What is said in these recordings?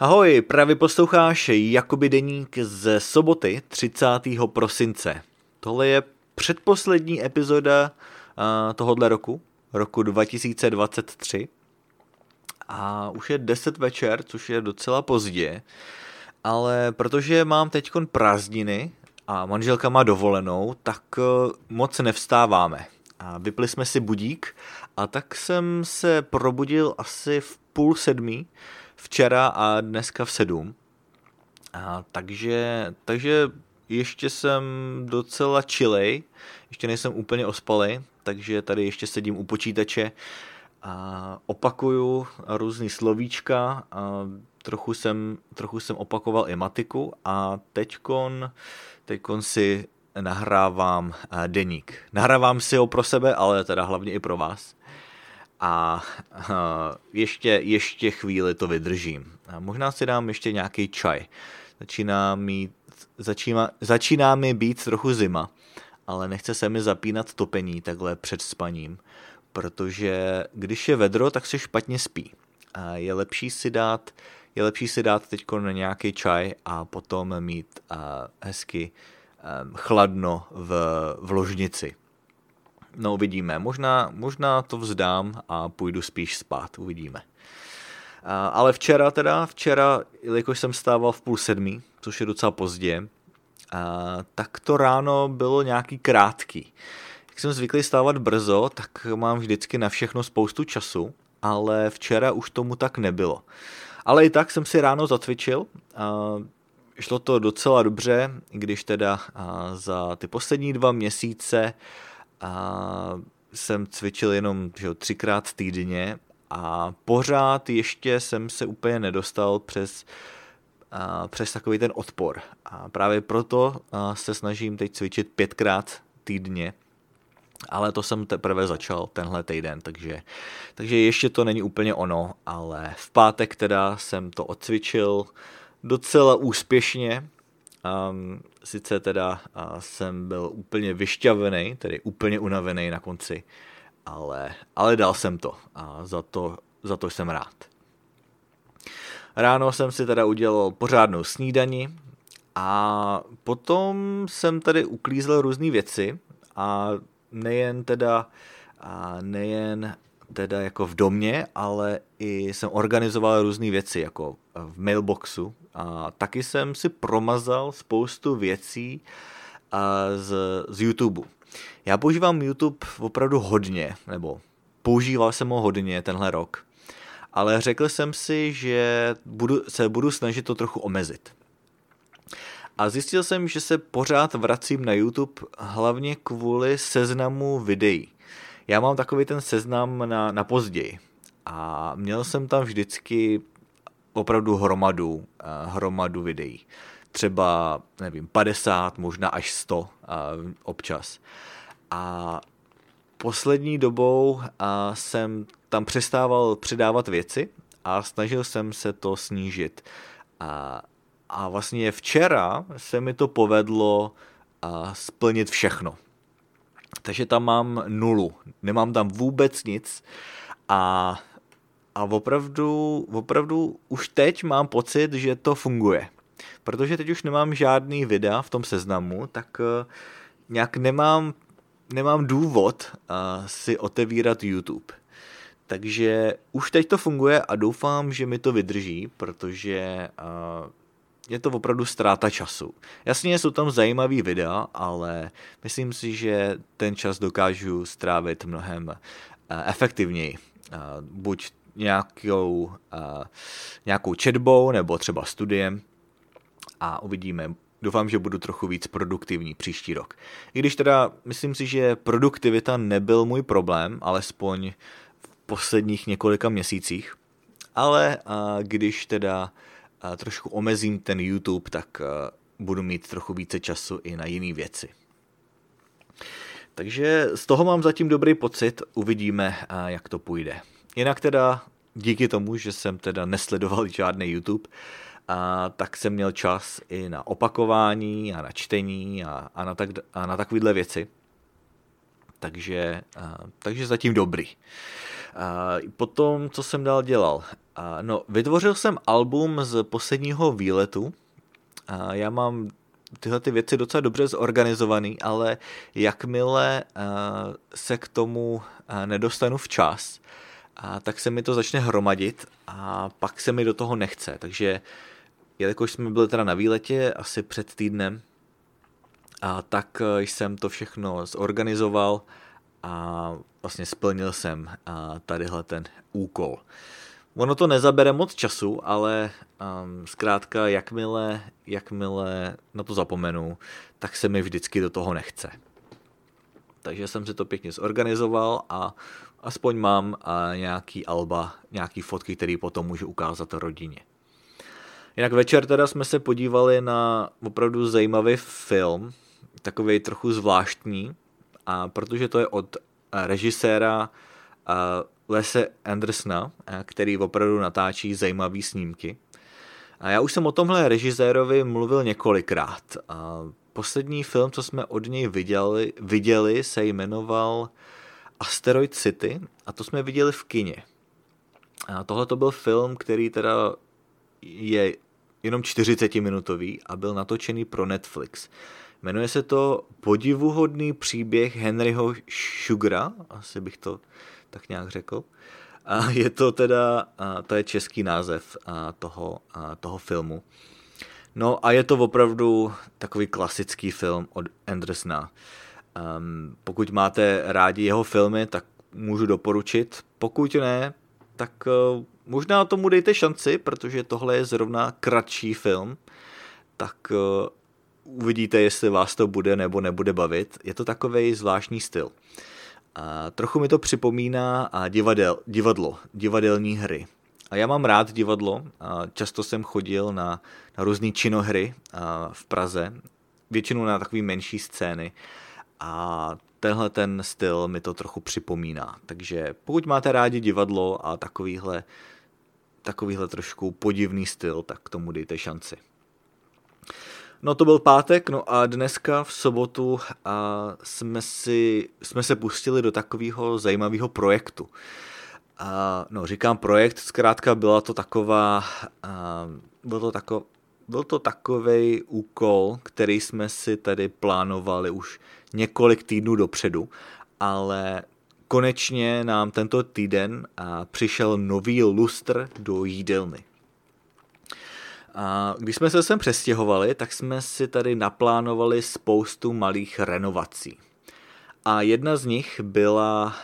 Ahoj, právě posloucháš Jakoby deník ze soboty 30. prosince. Tohle je předposlední epizoda tohohle roku, roku 2023. A už je 10 večer, což je docela pozdě, ale protože mám teď prázdniny a manželka má dovolenou, tak uh, moc nevstáváme. A vypli jsme si budík a tak jsem se probudil asi v půl sedmí, včera a dneska v sedm. A takže, takže ještě jsem docela chilej, ještě nejsem úplně ospalej, takže tady ještě sedím u počítače a opakuju různý slovíčka, a trochu jsem, trochu jsem opakoval i matiku a teďkon, teďkon si nahrávám deník. Nahrávám si ho pro sebe, ale teda hlavně i pro vás a ještě, ještě chvíli to vydržím. A možná si dám ještě nějaký čaj. Začíná mi, začíná, začíná mi být trochu zima, ale nechce se mi zapínat topení takhle před spaním, protože když je vedro, tak se špatně spí. A je lepší si dát je lepší si dát teď na nějaký čaj a potom mít hezky chladno v, v ložnici. No uvidíme, možná, možná to vzdám a půjdu spíš spát, uvidíme. Ale včera teda, včera, jelikož jsem stával v půl sedmí, což je docela pozdě, tak to ráno bylo nějaký krátký. Jak jsem zvyklý stávat brzo, tak mám vždycky na všechno spoustu času, ale včera už tomu tak nebylo. Ale i tak jsem si ráno zatvičil, šlo to docela dobře, když teda za ty poslední dva měsíce a jsem cvičil jenom že, třikrát týdně a pořád ještě jsem se úplně nedostal přes, a, přes takový ten odpor. A právě proto a, se snažím teď cvičit pětkrát týdně, ale to jsem teprve začal tenhle týden, takže, takže ještě to není úplně ono, ale v pátek teda jsem to odcvičil docela úspěšně, Um, sice teda uh, jsem byl úplně vyšťavený, tedy úplně unavený na konci, ale, ale dal jsem to a za to, za to jsem rád. Ráno jsem si teda udělal pořádnou snídani a potom jsem tady uklízel různé věci a nejen teda a nejen teda jako v domě, ale i jsem organizoval různé věci, jako v mailboxu. A taky jsem si promazal spoustu věcí z, z YouTube. Já používám YouTube opravdu hodně, nebo používal jsem ho hodně tenhle rok. Ale řekl jsem si, že budu, se budu snažit to trochu omezit. A zjistil jsem, že se pořád vracím na YouTube hlavně kvůli seznamu videí já mám takový ten seznam na, na později a měl jsem tam vždycky opravdu hromadu, eh, hromadu videí. Třeba, nevím, 50, možná až 100 eh, občas. A poslední dobou eh, jsem tam přestával přidávat věci a snažil jsem se to snížit. A, a vlastně včera se mi to povedlo splnit všechno takže tam mám nulu, nemám tam vůbec nic a, a opravdu, opravdu už teď mám pocit, že to funguje. Protože teď už nemám žádný videa v tom seznamu, tak uh, nějak nemám, nemám důvod uh, si otevírat YouTube. Takže už teď to funguje a doufám, že mi to vydrží, protože uh, je to opravdu ztráta času. Jasně jsou tam zajímavý videa, ale myslím si, že ten čas dokážu strávit mnohem eh, efektivněji. Eh, buď nějakou, eh, nějakou četbou nebo třeba studiem a uvidíme. Doufám, že budu trochu víc produktivní příští rok. I když teda myslím si, že produktivita nebyl můj problém, alespoň v posledních několika měsících, ale když teda trošku omezím ten YouTube, tak eh, budu mít trochu více času i na jiné věci. Takže z toho mám zatím dobrý pocit, uvidíme, eh, jak to půjde. Jinak teda díky tomu, že jsem teda nesledoval žádný YouTube, a tak jsem měl čas i na opakování a na čtení a, a, na, tak, a na takovéhle věci. Takže, a, takže zatím dobrý. Potom, co jsem dál dělal? No, vytvořil jsem album z posledního výletu. Já mám tyhle ty věci docela dobře zorganizovaný, ale jakmile se k tomu nedostanu včas, tak se mi to začne hromadit a pak se mi do toho nechce. Takže jelikož jsme byli teda na výletě asi před týdnem, a tak jsem to všechno zorganizoval a vlastně splnil jsem tadyhle ten úkol. Ono to nezabere moc času, ale um, zkrátka jakmile, jakmile na to zapomenu, tak se mi vždycky do toho nechce. Takže jsem si to pěkně zorganizoval a aspoň mám a nějaký alba, nějaký fotky, které potom můžu ukázat rodině. Jinak večer teda jsme se podívali na opravdu zajímavý film, takový trochu zvláštní, a protože to je od režiséra Lese Andersona, který opravdu natáčí zajímavé snímky. A já už jsem o tomhle režisérovi mluvil několikrát. A poslední film, co jsme od něj viděli, viděli, se jmenoval Asteroid City a to jsme viděli v kině. A tohle to byl film, který teda je jenom 40 minutový a byl natočený pro Netflix. Jmenuje se to Podivuhodný příběh Henryho Sugara, asi bych to tak nějak řekl. A je to teda, to je český název toho, toho filmu. No a je to opravdu takový klasický film od Andersona. Um, pokud máte rádi jeho filmy, tak můžu doporučit. Pokud ne, tak uh, možná tomu dejte šanci, protože tohle je zrovna kratší film. Tak uh, uvidíte, jestli vás to bude nebo nebude bavit. Je to takový zvláštní styl. A trochu mi to připomíná a divadel, divadlo, divadelní hry. A já mám rád divadlo, a často jsem chodil na, na různé činohry v Praze, většinou na takové menší scény a tenhle ten styl mi to trochu připomíná. Takže pokud máte rádi divadlo a takovýhle, takovýhle trošku podivný styl, tak tomu dejte šanci. No to byl pátek, no a dneska v sobotu a jsme, si, jsme se pustili do takového zajímavého projektu. A, no říkám projekt, zkrátka byla to taková, a, byl to tako, byl to takový úkol, který jsme si tady plánovali už několik týdnů dopředu, ale konečně nám tento týden a, přišel nový lustr do jídelny. A když jsme se sem přestěhovali, tak jsme si tady naplánovali spoustu malých renovací. A jedna z nich byla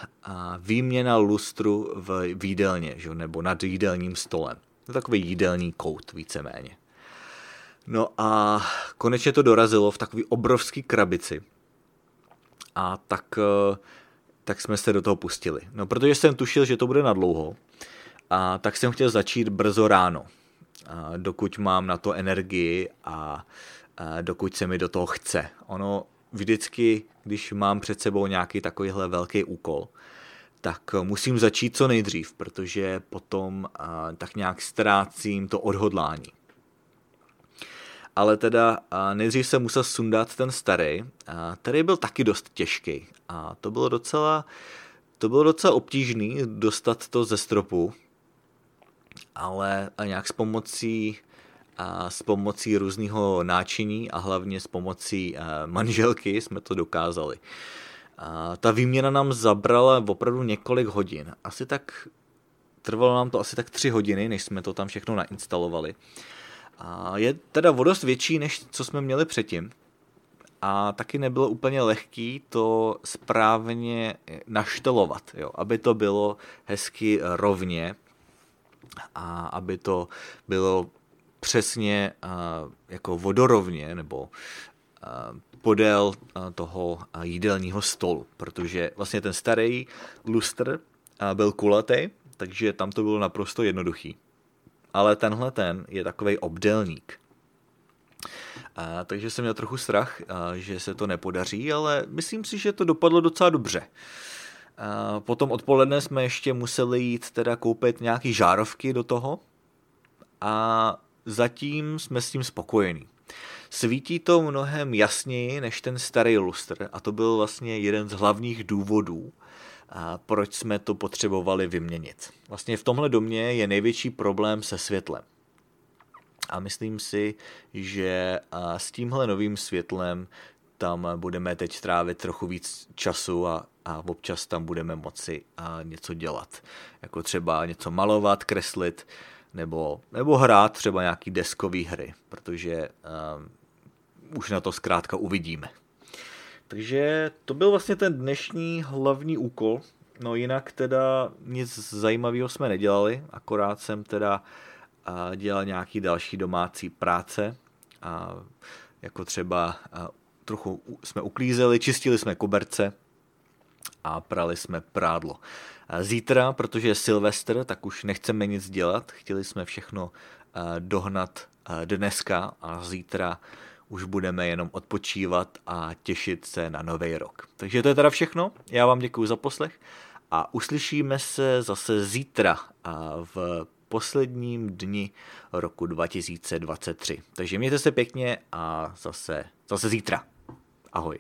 výměna lustru v jídelně, že? nebo nad jídelním stolem. To je takový jídelní kout víceméně. No a konečně to dorazilo v takový obrovský krabici. A tak, e, tak jsme se do toho pustili. No protože jsem tušil, že to bude na dlouho, a tak jsem chtěl začít brzo ráno dokud mám na to energii a dokud se mi do toho chce. Ono vždycky, když mám před sebou nějaký takovýhle velký úkol, tak musím začít co nejdřív, protože potom tak nějak ztrácím to odhodlání. Ale teda nejdřív jsem musel sundat ten starý, který byl taky dost těžký a to bylo docela, to bylo docela obtížný dostat to ze stropu, ale nějak s pomocí a s pomocí různého náčiní a hlavně s pomocí manželky jsme to dokázali. A ta výměna nám zabrala opravdu několik hodin. Asi tak, trvalo nám to asi tak tři hodiny, než jsme to tam všechno nainstalovali. A je teda vodost větší, než co jsme měli předtím. A taky nebylo úplně lehký to správně naštelovat, jo, aby to bylo hezky rovně a aby to bylo přesně jako vodorovně nebo podél toho jídelního stolu, protože vlastně ten starý lustr byl kulatý, takže tam to bylo naprosto jednoduchý. Ale tenhle ten je takový obdelník. Takže jsem měl trochu strach, že se to nepodaří, ale myslím si, že to dopadlo docela dobře. Potom odpoledne jsme ještě museli jít teda koupit nějaký žárovky do toho a zatím jsme s tím spokojení. Svítí to mnohem jasněji než ten starý lustr a to byl vlastně jeden z hlavních důvodů, proč jsme to potřebovali vyměnit. Vlastně v tomhle domě je největší problém se světlem. A myslím si, že s tímhle novým světlem tam budeme teď trávit trochu víc času a, a občas tam budeme moci a něco dělat. Jako třeba něco malovat, kreslit, nebo, nebo hrát třeba nějaký deskový hry, protože um, už na to zkrátka uvidíme. Takže to byl vlastně ten dnešní hlavní úkol. No jinak teda nic zajímavého jsme nedělali, akorát jsem teda dělal nějaký další domácí práce, a jako třeba trochu jsme uklízeli, čistili jsme koberce a prali jsme prádlo. Zítra, protože je Silvestr, tak už nechceme nic dělat, chtěli jsme všechno dohnat dneska a zítra už budeme jenom odpočívat a těšit se na nový rok. Takže to je teda všechno, já vám děkuji za poslech a uslyšíme se zase zítra v posledním dni roku 2023. Takže mějte se pěkně a zase, zase zítra. Ahoj.